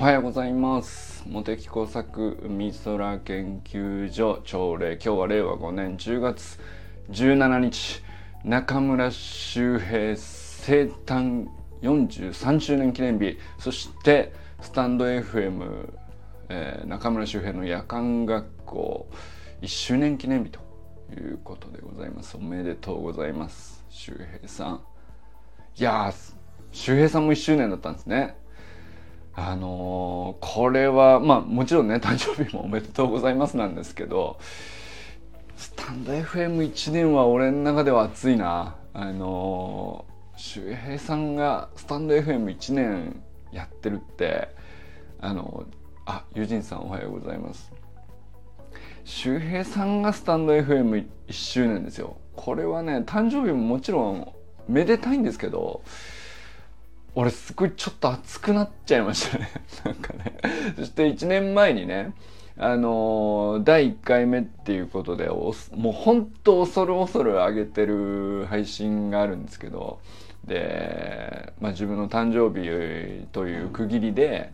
おはようございます。茂木工作海空研究所朝礼今日は令和5年10月17日中村周平生誕43周年記念日。そしてスタンド FM、えー、中村周平の夜間学校1周年記念日ということでございます。おめでとうございます周平さん。いや周平さんも1周年だったんですね。あのー、これはまあもちろんね誕生日もおめでとうございますなんですけどスタンド FM1 年は俺の中では熱いな。あのー、周平さんがスタンド FM1 年やってるってあのあユジンさんおはようございます。周平さんがスタンド FM1 周年ですよ。これはね誕生日ももちろんめでたいんですけど俺すごいちょっと熱くなっちゃいましたね。なんかね。そして1年前にねあのー、第1回目っていうことでもうほんと恐る恐る上げてる配信があるんですけどで、まあ、自分の誕生日という区切りで、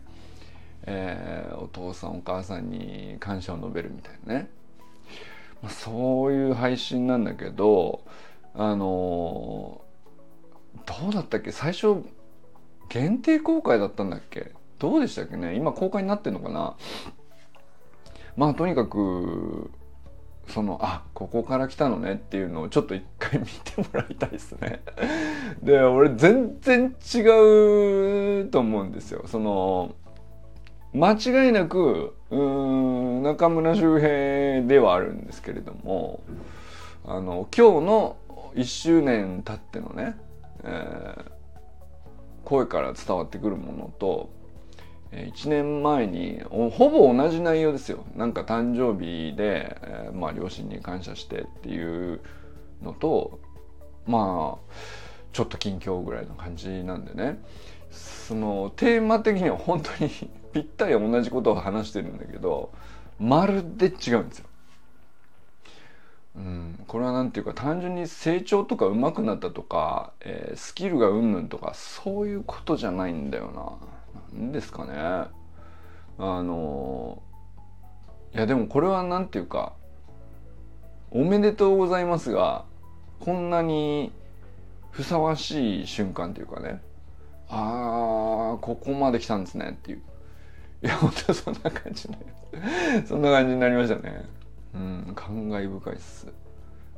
えー、お父さんお母さんに感謝を述べるみたいなね、まあ、そういう配信なんだけどあのー、どうだったっけ？最初限定公開だったんだっけ？どうでしたっけね？今公開になってんのかな？まあとにかくそのあここから来たのねっていうのをちょっと一回見てもらいたいですね。で俺全然違うと思うんですよ。その間違いなくうん中村周平ではあるんですけれどもあの今日の1周年経ってのね、えー声から伝わってくるものと1年前にほぼ同じ内容ですよなんか誕生日で、え、まあ、両親に感謝してっていうのとまあちょっと近況ぐらいの感じなんでねそのテーマ的には本当にぴったり同じことを話してるんだけどまるで違うんですよ。うん、これは何て言うか単純に成長とか上手くなったとか、えー、スキルがうんぬんとかそういうことじゃないんだよな。なんですかね。あのいやでもこれは何て言うかおめでとうございますがこんなにふさわしい瞬間というかねああここまで来たんですねっていういや本当そんな感じそんな感じになりましたね。うん感慨深いっす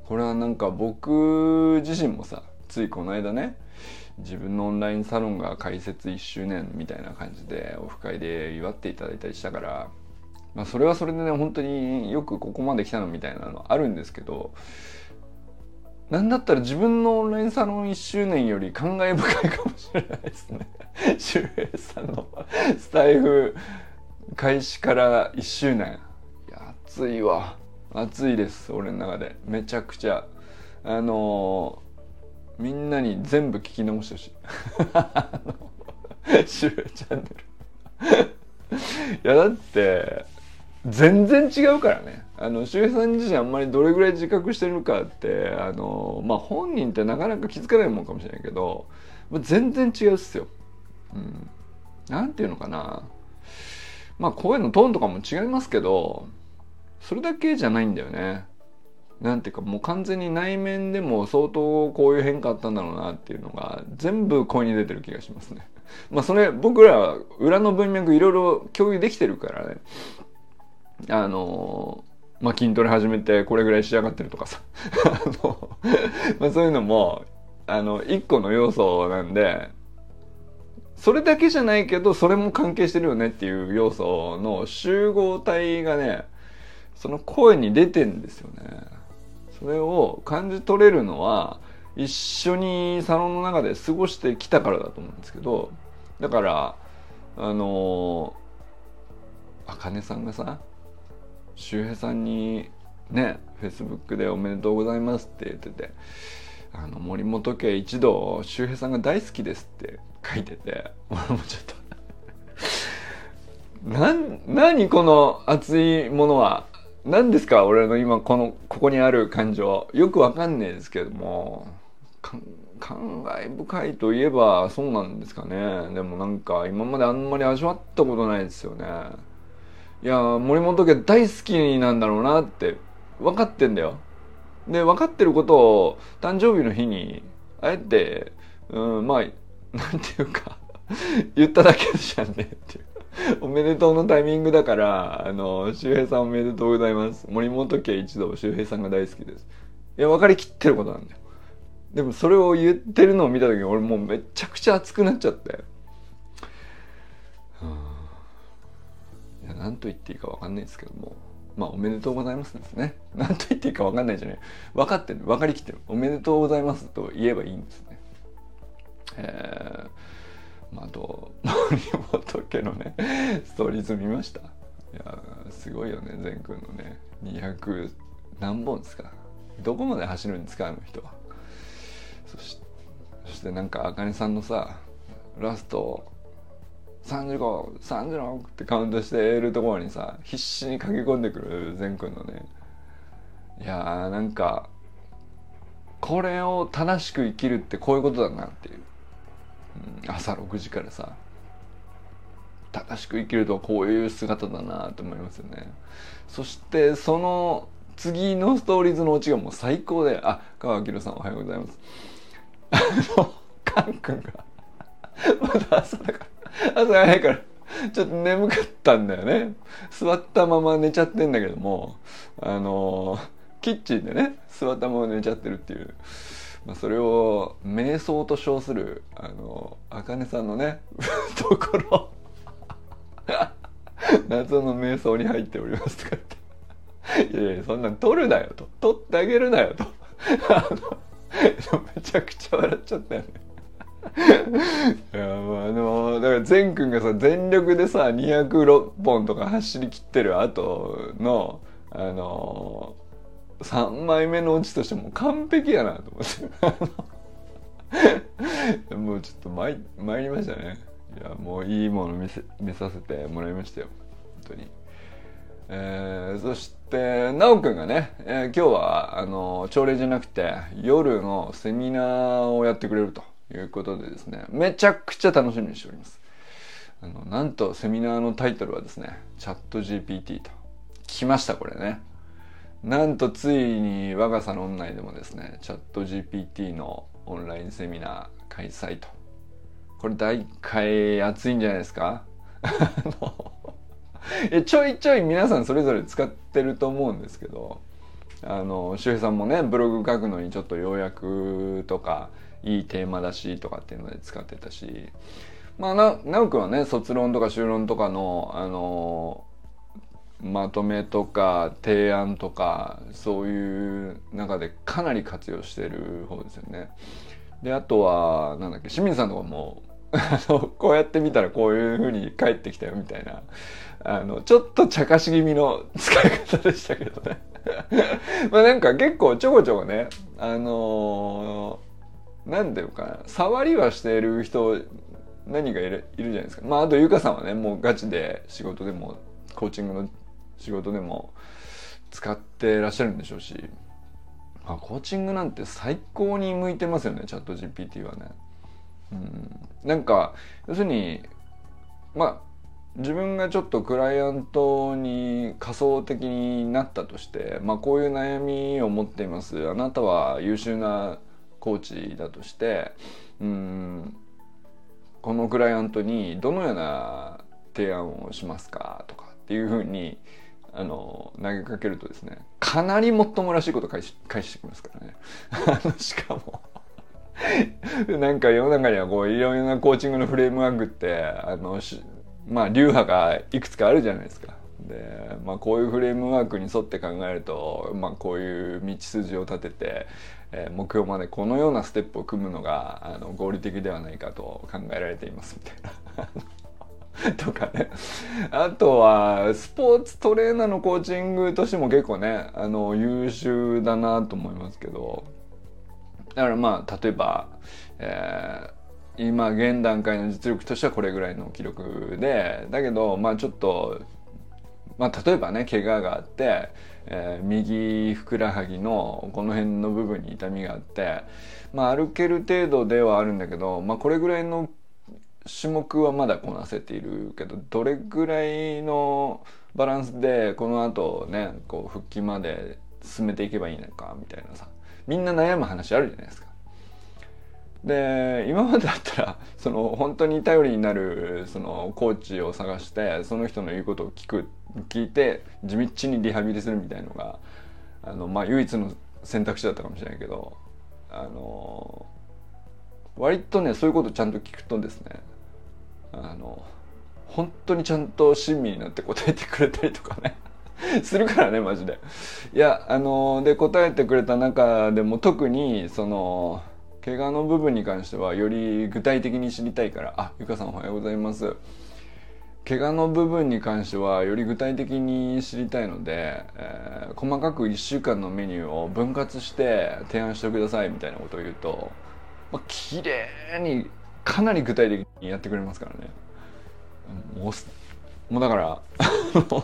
これはなんか僕自身もさついこの間ね自分のオンラインサロンが開設1周年みたいな感じでオフ会で祝っていただいたりしたから、まあ、それはそれでね本当によくここまで来たのみたいなのあるんですけどなんだったら自分のオンラインサロン1周年より感慨深いかもしれないですね。周平さんの スタイフ開始から1周年。いや、熱いわ。熱いです俺の中で。めちゃくちゃ。あのー、みんなに全部聞き直してほしい。シュチャンネル。いやだって全然違うからね。あの周平さん自身あんまりどれぐらい自覚してるかってあのまあ本人ってなかなか気づかないもんかもしれないけど全然違うっすよ。うん、なんていうのかな。まあ声のトーンとかも違いますけどそれだけじゃないんだよね。なんていうかもう完全に内面でも相当こういう変化あったんだろうなっていうのが全部声に出てる気がしますね。まあそれ僕らは裏の文脈いろいろ共有できてるからね。あのまあ筋トレ始めてこれぐらい仕上がってるとかさ。あのまあそういうのもあの一個の要素なんでそれだけじゃないけどそれも関係してるよねっていう要素の集合体がねその声に出てんですよね。それを感じ取れるのは一緒にサロンの中で過ごしてきたからだと思うんですけどだからあのあかねさんがさ周平さんにねフェイスブックで「おめでとうございます」って言ってて「あの森本家一同周平さんが大好きです」って書いてて俺 もちょっと な何この熱いものは？何ですか？俺の今このここにある感情よくわかんねえですけども。感慨深いといえばそうなんですかね。でもなんか今まであんまり味わったことないですよね。いや森本家大好きなんだろうなって分かってんだよ。で分かってることを誕生日の日にあえてうんまあなんていうか 言っただけじゃんねっていう。おめでとうのタイミングだからあの周平さんおめでとうございます。森本家一同周平さんが大好きです。いや分かりきってることなんだよ。でもそれを言ってるのを見た時に俺もうめちゃくちゃ熱くなっちゃって。いや何と言っていいか分かんないですけどもまあおめでとうございますですね。何と言っていいか分かんないじゃない。分かってる分かりきってる。おめでとうございますと言えばいいんですね。えー、あと森本のねストーリーズ見ました。いやすごいよね善くんのね。200何本ですか。どこまで走るんですかあの人は。そしてなんかあかねさんのさラスト3536ってカウントしているところにさ必死に駆け込んでくる善くんのね。いやーなんかこれを正しく生きるってこういうことだなっていう、朝6時からさ正しく生きるとはこういう姿だなと思いますよね。そしてその次のストーリーズのオチがもう最高であ川明さんおはようございます。あのカン君がまだ朝だから朝早いからちょっと眠かったんだよね。座ったまま寝ちゃってんだけどもあのキッチンでね座ったまま寝ちゃってるっていう、まあ、それを瞑想と称するあの茜さんのね ところ。謎の瞑想に入っておりますとかって。いやいやそんなん取るなよと。取ってあげるなよと。めちゃくちゃ笑っちゃったよね。いやまあでもだから善くんがさ全力でさ206本とか走りきってる後のあのー、3枚目のオチとしても完璧やなと思って。もうちょっと参参りましたね。いやもういいもの見せ見させてもらいましたよ。本当に。えー、そして奈くんがね、えー、今日はあの朝礼じゃなくて夜のセミナーをやってくれるということでですねめちゃくちゃ楽しみにしております。あのなんとセミナーのタイトルはですねチャット GPT と。来ましたこれね。なんとついに我がサロン内でもですねチャット GPT のオンラインセミナー開催と。これ第1回熱いんじゃないですか？ちょいちょい皆さんそれぞれ使ってると思うんですけどあの周平さんもねブログ書くのにちょっと要約とかいいテーマだしとかっていうので使ってたしまあな直くんはね卒論とか修論とかのあのまとめとか提案とかそういう中でかなり活用してる方ですよね。であとはなんだっけ清水さんとかもこうやってみたらこういうふうに返ってきたよみたいなあのちょっと茶化し気味の 使い方でしたけどね まあなんか結構ちょこちょこねあのー、ていうかな触りはしている人何かいるいるじゃないですかまああとゆかさんはねもうガチで仕事でもコーチングの仕事でも使ってらっしゃるんでしょうし、まあ、コーチングなんて最高に向いてますよねチャット GPT はね。うん、なんか要するにまあ自分がちょっとクライアントに仮想的になったとして、まあ、こういう悩みを持っています。あなたは優秀なコーチだとしてうん。このクライアントにどのような提案をしますかとかっていうふうにあの投げかけるとですねかなりもっともらしいこと返し返してきますからねしかもなんか世の中にはこういろいろなコーチングのフレームワークってあのまあ流派がいくつかあるじゃないですか。で、まあ、こういうフレームワークに沿って考えると、まあ、こういう道筋を立てて、えー、目標までこのようなステップを組むのがあの合理的ではないかと考えられていますみたいな。とかね。あとはスポーツトレーナーのコーチングとしても結構ねあの優秀だなと思いますけど。だからまあ例えば、えー、今現段階の実力としてはこれぐらいの記録でだけどまあちょっとまあ例えばね怪我があって、えー、右ふくらはぎのこの辺の部分に痛みがあってまあ歩ける程度ではあるんだけどまあこれぐらいの種目はまだこなせているけどどれぐらいのバランスでこの後ねこう復帰まで進めていけばいいのかみたいなさみんな悩む話あるじゃないですか。で今までだったら その本当に頼りになるそのコーチを探してその人の言うことを聞く聞いて地道にリハビリするみたいのがあの、まあ、唯一の選択肢だったかもしれないけどあの割とねそういうことちゃんと聞くとですねあの本当にちゃんと親身になって答えてくれたりとかね するからねマジで。いやあので答えてくれた中でも特にその怪我の部分に関してはより具体的に知りたいからあゆかさんおはようございます怪我の部分に関してはより具体的に知りたいので、えー、細かく1週間のメニューを分割して提案してくださいみたいなことを言うと、まあ、綺麗にかなり具体的にやってくれますからね。もうもうだから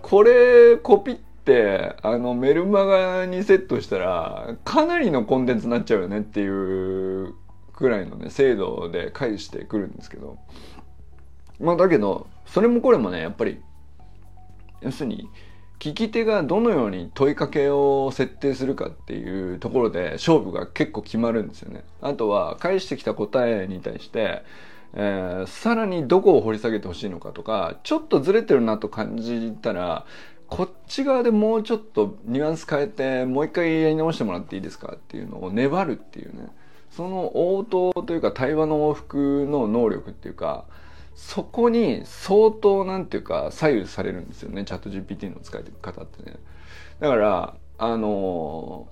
これコピってあのメルマガにセットしたらかなりのコンテンツになっちゃうよねっていうくらいのね精度で返してくるんですけど。まあだけどそれもこれもねやっぱり要するに聞き手がどのように問いかけを設定するかっていうところで勝負が結構決まるんですよね。あとは返してきた答えに対してえー、さらにどこを掘り下げてほしいのかとかちょっとずれてるなと感じたらこっち側でもうちょっとニュアンス変えてもう一回やり直してもらっていいですかっていうのを粘るっていうねその応答というか対話の往復の能力っていうかそこに相当なんていうか左右されるんですよね。チャット GPT の使い方ってね。だからあの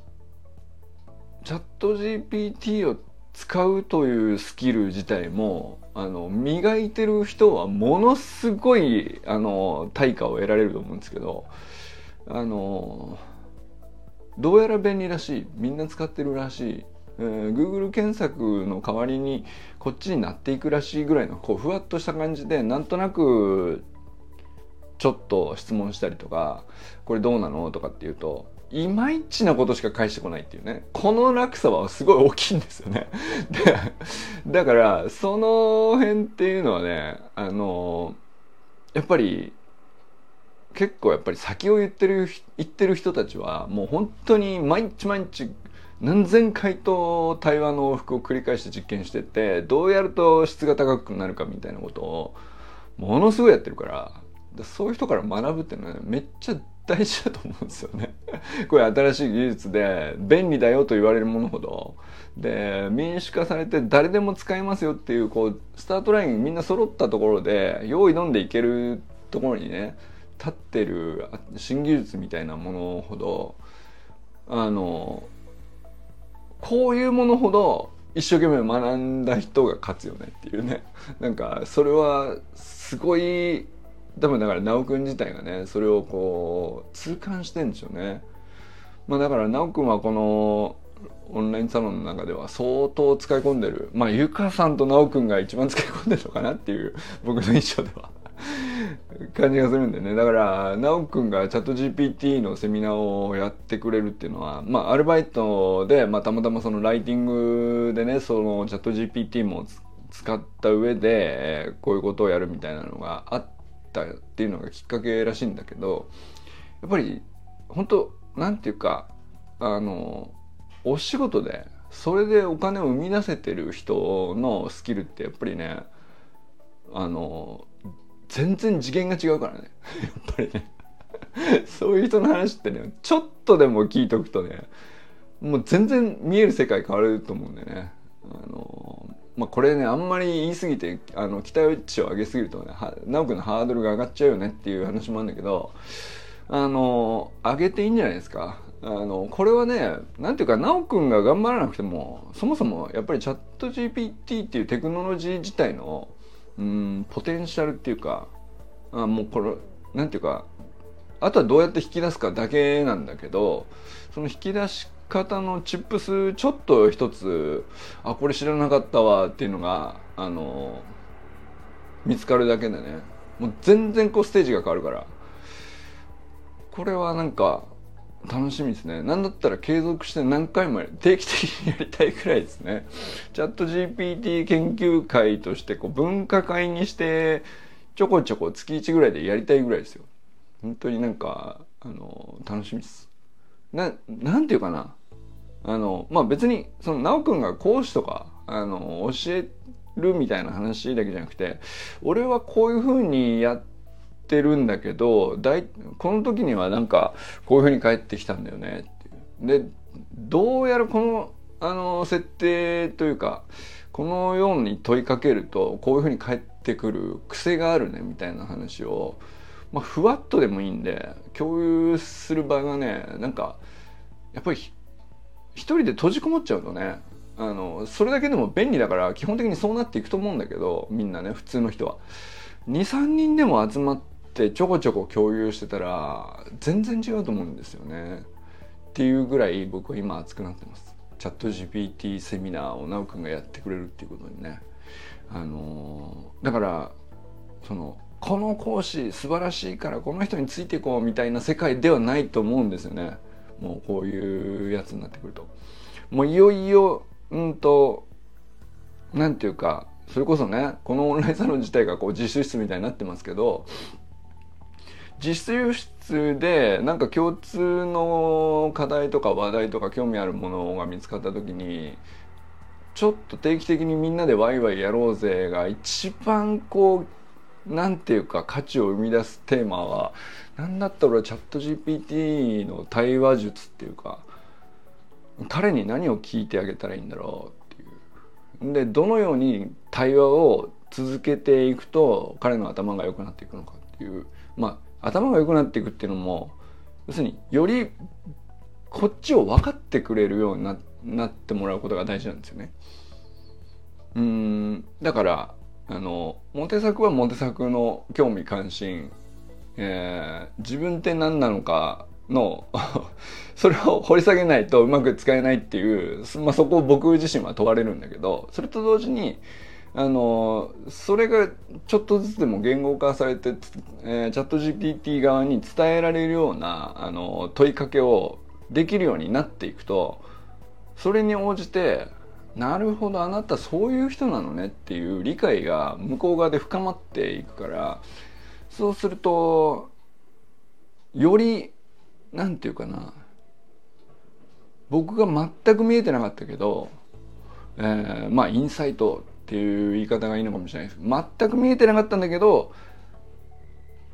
チャット GPT を使うというスキル自体もあの磨いてる人はものすごいあの対価を得られると思うんですけどあのどうやら便利らしい。みんな使ってるらしい、えー、Google 検索の代わりにこっちになっていくらしいぐらいのこうふわっとした感じでなんとなくちょっと質問したりとかこれどうなのとかっていうといまいちなことしか返してこないっていうね。この落差はすごい大きいんですよね。でだからその辺っていうのはねあのやっぱり結構やっぱり先を言ってる言ってる人たちはもう本当に毎日毎日何千回と対話の往復を繰り返して実験してってどうやると質が高くなるかみたいなことをものすごいやってるからそういう人から学ぶっていうのは、ね、めっちゃ大事だと思うんですよね。これ新しい技術で便利だよと言われるものほどで民主化されて誰でも使えますよっていうこうスタートラインみんな揃ったところで用意飲んでいけるところにね立ってる新技術みたいなものほどあのこういうものほど一生懸命学んだ人が勝つよねっていうね。なんかそれはすごい多分だから修くん自体がねそれをこう痛感してんでしょうね。まあ、だから修くんはこのオンラインサロンの中では相当使い込んでる。まあゆかさんと修くんが一番使い込んでるのかなっていう僕の印象では。感じがするんでね。だから修くんがチャット GPT のセミナーをやってくれるっていうのはまあアルバイトで、まあ、たまたまそのライティングでねそのチャット GPT も使った上でこういうことをやるみたいなのがあったっていうのがきっかけらしいんだけどやっぱり本当なんていうかあのお仕事でそれでお金を生み出せてる人のスキルってやっぱりねあの全然次元が違うからね。やっぱり。ね そういう人の話ってねちょっとでも聞いとくとねもう全然見える世界変わると思うんでね。あのまあ、これねあんまり言い過ぎてあの期待値を上げすぎるとね直くんのハードルが上がっちゃうよねっていう話もあるんだけどあの上げていいんじゃないですか。あのこれはね何ていうか直くんが頑張らなくてもそもそもやっぱりチャット GPT っていうテクノロジー自体のうんポテンシャルっていうかあもうこれ何ていうかあとはどうやって引き出すかだけなんだけどその引き出し方のチップスちょっと一つあこれ知らなかったわっていうのがあの見つかるだけでね。もう全然こうステージが変わるから。これはなんか楽しみですね。なんだったら継続して何回も定期的にやりたいくらいですね。チャット GPT 研究会としてこう分科会にしてちょこちょこ月1ぐらいでやりたいぐらいですよ。本当になんか、あの、楽しみです。な、なんていうかな。あの、まあ、別に、その、なおくんが講師とか、あの、教えるみたいな話だけじゃなくて、俺はこういうふうにやっててるんだけどだいこの時にはなんかこういうふうに帰ってきたんだよねっていう。でどうやらこのあの設定というかこのように問いかけるとこういうふうに返ってくる癖があるねみたいな話を、まあ、ふわっとでもいいんで共有する場がねなんかやっぱり一人で閉じこもっちゃうとねあのそれだけでも便利だから基本的にそうなっていくと思うんだけどみんなね普通の人は。23人でも集まっってちょこちょこ共有してたら全然違うと思うんですよね。っていうぐらい僕は今熱くなってます。チャット GPT セミナーをなおくんがやってくれるっていうことにね。あのー、だからそのこの講師素晴らしいからこの人についていこうみたいな世界ではないと思うんですよね。もうこういうやつになってくると。もういよいようんとなんていうかそれこそねこのオンラインサロン自体がこう自習室みたいになってますけど実習室でなんか共通の課題とか話題とか興味あるものが見つかった時にちょっと定期的にみんなでワイワイやろうぜが一番こうなんていうか価値を生み出すテーマは何だったらチャット GPT の対話術っていうか彼に何を聞いてあげたらいいんだろうっていう。でどのように対話を続けていくと彼の頭が良くなっていくのかっていうまあ頭が良くなっていくっていうのも要するによりこっちを分かってくれるようにななってもらうことが大事なんですよね。うんだからあのモテ作はモテ作の興味関心、えー、自分って何なのかの それを掘り下げないとうまく使えないっていう、まあ、そこを僕自身は問われるんだけどそれと同時にあのそれがちょっとずつでも言語化されて、えー、チャット GPT 側に伝えられるようなあの問いかけをできるようになっていくとそれに応じてなるほどあなたそういう人なのねっていう理解が向こう側で深まっていくからそうするとより何て言うかな僕が全く見えてなかったけど、えー、まあインサイトっていう言い方がいいのかもしれないです全く見えてなかったんだけど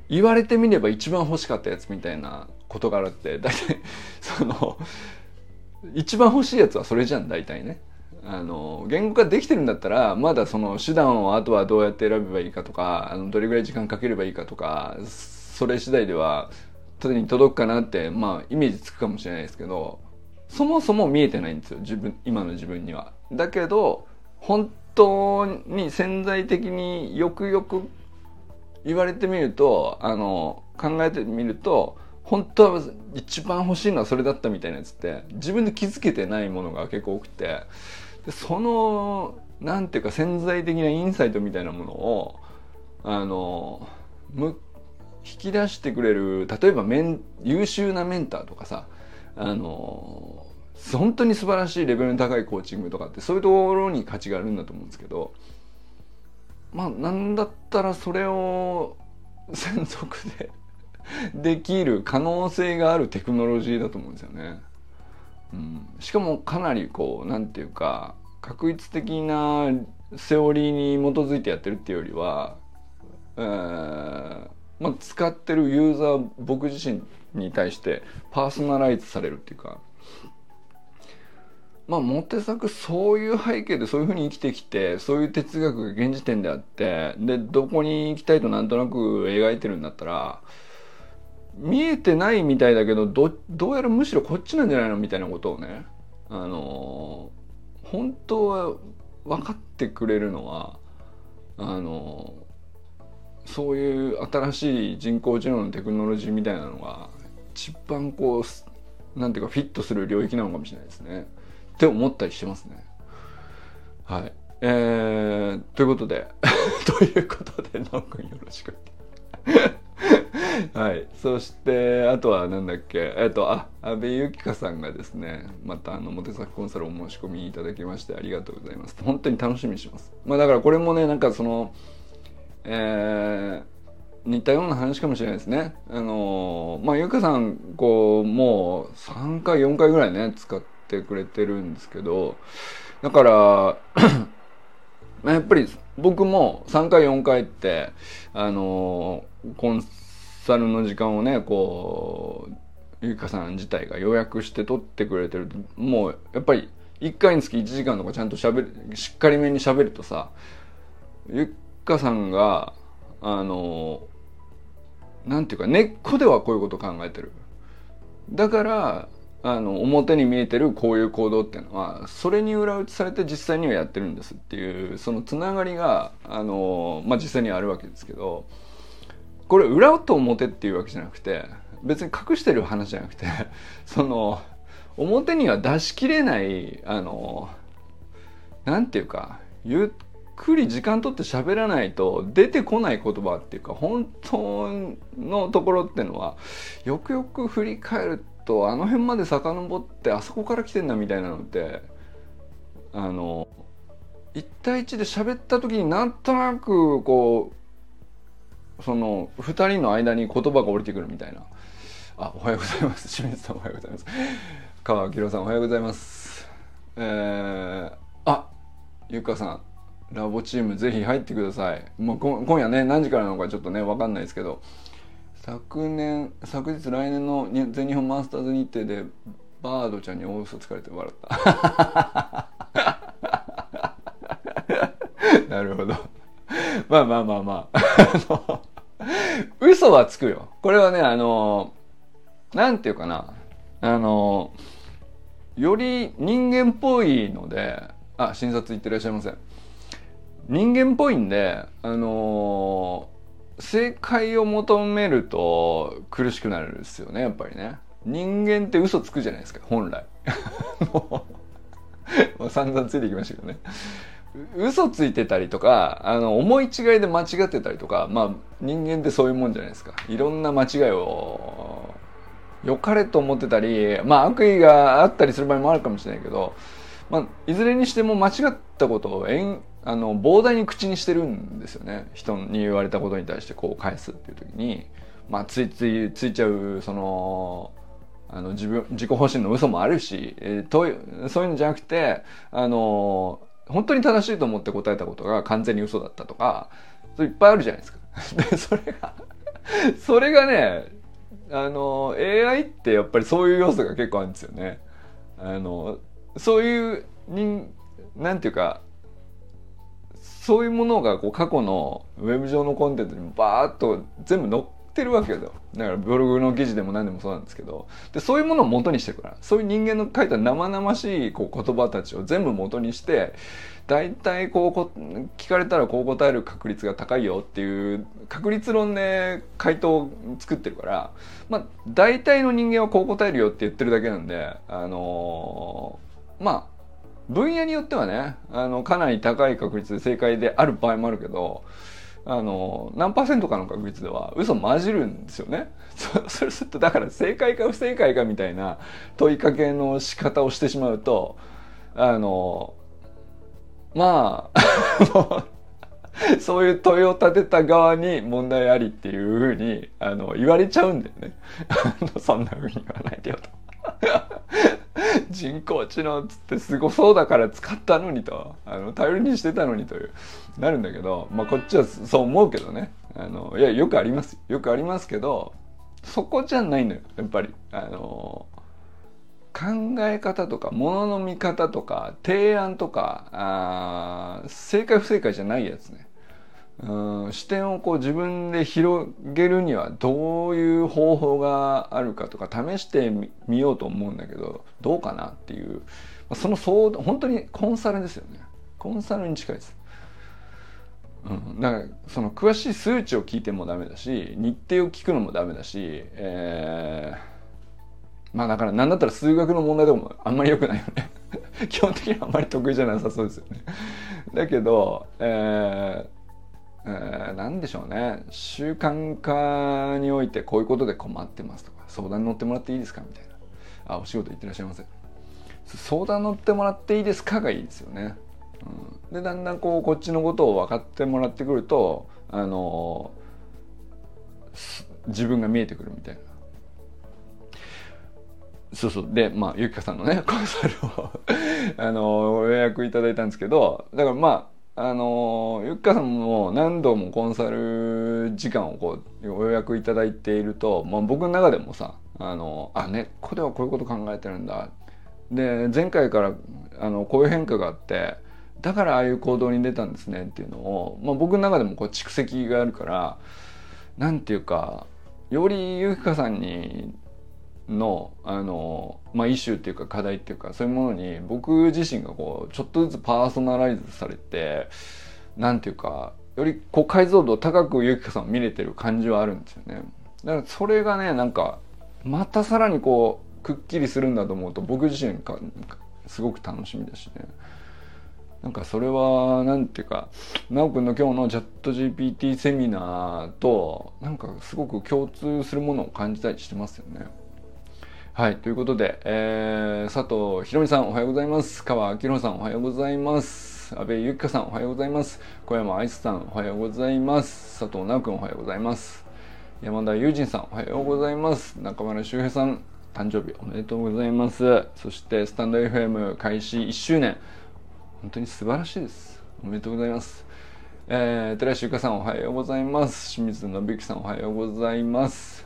言われてみれば一番欲しかったやつみたいなことがあって大体その一番欲しいやつはそれじゃん大体ね。あの言語化できてるんだったらまだその手段をあとはどうやって選べばいいかとかあのどれぐらい時間かければいいかとかそれ次第では手に届くかなってまあイメージつくかもしれないですけどそもそも見えてないんですよ自分今の自分には。だけど本当に潜在的によくよく言われてみるとあの考えてみると本当は一番欲しいのはそれだったみたいなやつって自分で気づけてないものが結構多くてでそのなんていうか潜在的なインサイトみたいなものをあのむ引き出してくれる例えばメン優秀なメンターとかさあの本当に素晴らしいレベルの高いコーチングとかってそういうところに価値があるんだと思うんですけどまあなんだったらそれを専属で できる可能性があるテクノロジーだと思うんですよね。うん、しかもかなりこうなんていうか確率的なセオリーに基づいてやってるっていうよりは、えーまあ、使ってるユーザー僕自身に対してパーソナライズされるっていうかまあモテ作そういう背景でそういうふうに生きてきてそういう哲学が現時点であってでどこに行きたいとなんとなく描いてるんだったら見えてないみたいだけどどどうやらむしろこっちなんじゃないのみたいなことをねあの本当は分かってくれるのはあのそういう新しい人工知能のテクノロジーみたいなのが一番こうなんていうかフィットする領域なのかもしれないですね。って思ったりしてますね。はい。えー、ということで ということで、なおくんよろしく。はい、そしてあとは何だっけえっとあ安倍由紀香さんがですねまたあのモテ作コンサルお申し込みいただきましてありがとうございます本当に楽しみにしますまあだからこれもねなんかそのえー、似たような話かもしれないですねあのまあ由香さんこうもう3回4回ぐらいね使っててくれてるんですけどだから やっぱり僕も3回4回ってあのコンサルの時間をねこうゆかさん自体が予約して取ってくれてる。もうやっぱり1回につき1時間とかちゃんとしゃべるしっかりめにしゃべるとさゆかさんがあのなんていうか根っこではこういうこと考えてる。だからあの表に見えてるこういう行動っていうのはそれに裏打ちされて実際にはやってるんですっていうそのつながりがあの、まあ、実際にはあるわけですけどこれ裏と表っていうわけじゃなくて別に隠してる話じゃなくて その表には出しきれないあのなんていうかゆっくり時間とって喋らないと出てこない言葉っていうか本当のところっていうのはよくよく振り返るととあの辺まで遡ってあそこから来てんだみたいなのってあの1対1で喋った時になんとなくこうその2人の間に言葉が降りてくるみたいな。あおはようございます。清水さんおはようございます。川明さんおはようございます。えー、あゆかさんラボチームぜひ入ってください。もう今夜ね何時からなのかちょっとね分かんないですけど。昨年昨日来年の全日本マスターズ日程でバードちゃんに大嘘つかれて笑った なるほどまあまあまあまあ嘘はつくよ。これはね、あの、なんていうかな。あの、より人間っぽいので、あ、診察行ってらっしゃいません。人間っぽいんで、あの正解を求めると苦しくなるんですよね、やっぱりね。人間って嘘つくじゃないですか、本来。もう散々ついてきましたけどね。嘘ついてたりとかあの思い違いで間違ってたりとかまあ人間ってそういうもんじゃないですかいろんな間違いを良かれと思ってたりまあ悪意があったりする場合もあるかもしれないけど、まあ、いずれにしても間違ったことをあの膨大に口にしてるんですよね人に言われたことに対してこう返すっていう時に、まあ、ついついついちゃうそのあの自分自己保身の嘘もあるし、えー、とそういうのじゃなくてあの本当に正しいと思って答えたことが完全に嘘だったとかそれいっぱいあるじゃないですか。でそれがそれがねあの AI ってやっぱりそういう要素が結構あるんですよね。あのそういう人なんていうかそういうものがこう過去のウェブ上のコンテンツにバーッと全部載ってるわけだよ。だからブログの記事でも何でもそうなんですけど。でそういうものを元にしてるからそういう人間の書いた生々しいこう言葉たちを全部元にして大体こうこ聞かれたらこう答える確率が高いよっていう確率論で回答を作ってるから。まあ大体の人間はこう答えるよって言ってるだけなんであのー、まあ分野によってはねあのかなり高い確率で正解である場合もあるけどあの何パーセントかの確率では嘘混じるんですよね。それするとだから正解か不正解かみたいな問いかけの仕方をしてしまうとあのまあ そういう問いを立てた側に問題ありっていうふうにあの言われちゃうんだよね。そんなふうに言わないでよと。人工知能っつってすごそうだから使ったのにと。あの頼りにしてたのにという。なるんだけど、まあ、こっちはそう思うけどね。あのいやよくあります。よくありますけどそこじゃないのよ。やっぱり。あの考え方とかものの見方とか提案とかあ正解不正解じゃないやつね。うん視点をこう自分で広げるにはどういう方法があるかとか試してみようと思うんだけどどうかなっていうその相本当にコンサルですよね。コンサルに近いです。うん、だからその詳しい数値を聞いてもダメだし日程を聞くのもダメだし、えー、まあだから何だったら数学の問題でもあんまり良くないよね。基本的にはあんまり得意じゃなさそうですよね。だけど、えーえー、何でしょうね。習慣化においてこういうことで困ってますとか相談に乗ってもらっていいですかみたいな。あお仕事行ってらっしゃいませ。相談乗ってもらっていいですかがいいですよね、うん、でだんだんこうこっちのことを分かってもらってくるとあの自分が見えてくるみたいな。そうそう。でまあゆきかさんのねコンサルを あの予約いただいたんですけどだからまああのゆきかさんも何度もコンサル時間をこう予約いただいていると、まあ、僕の中でもさあのあ根っこではこういうこと考えてるんだ。で前回からあのこういう変化があってだからああいう行動に出たんですねっていうのを、まあ、僕の中でもこう蓄積があるからなんていうかよりゆきかさんにのあの、まあ、イシューっていうか課題っていうかそういうものに僕自身がこうちょっとずつパーソナライズされてなんていうかよりこう解像度高くゆきかさんを見れてる感じはあるんですよね。だからそれがねなんかまたさらにこうくっきりするんだと思うと僕自身かすごく楽しみだしね。なんかそれは何ていうか奈くんの今日のチャット GPT セミナーとなんかすごく共通するものを感じたりしてますよね。はい。ということで、えー、佐藤ひろみさんおはようございます。川明宏さんおはようございます。安倍ゆきかさんおはようございます。小山愛さんおはようございます。佐藤直君おはようございます。山田友人さんおはようございます。中村修平さん誕生日おめでとうございます。そしてスタンド FM 開始1周年。本当に素晴らしいです。おめでとうございます。えー、寺石ゆかさんおはようございます。清水信之さんおはようございます。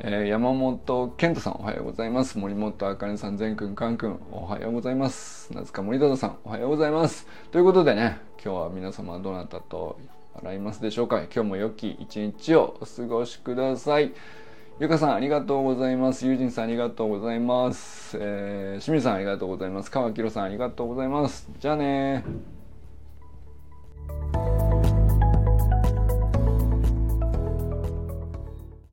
えー、山本健太さんおはようございます。森本あかねさん善くんかんくんおはようございます。夏塚森忠さんおはようございます。ということでね今日は皆様どなたと笑いますでしょうか。今日も良き一日をお過ごしください。ゆかさんありがとうございます。ゆうじんさんありがとうございます、えー、清水さんありがとうございます。川きろさんありがとうございます。じゃあね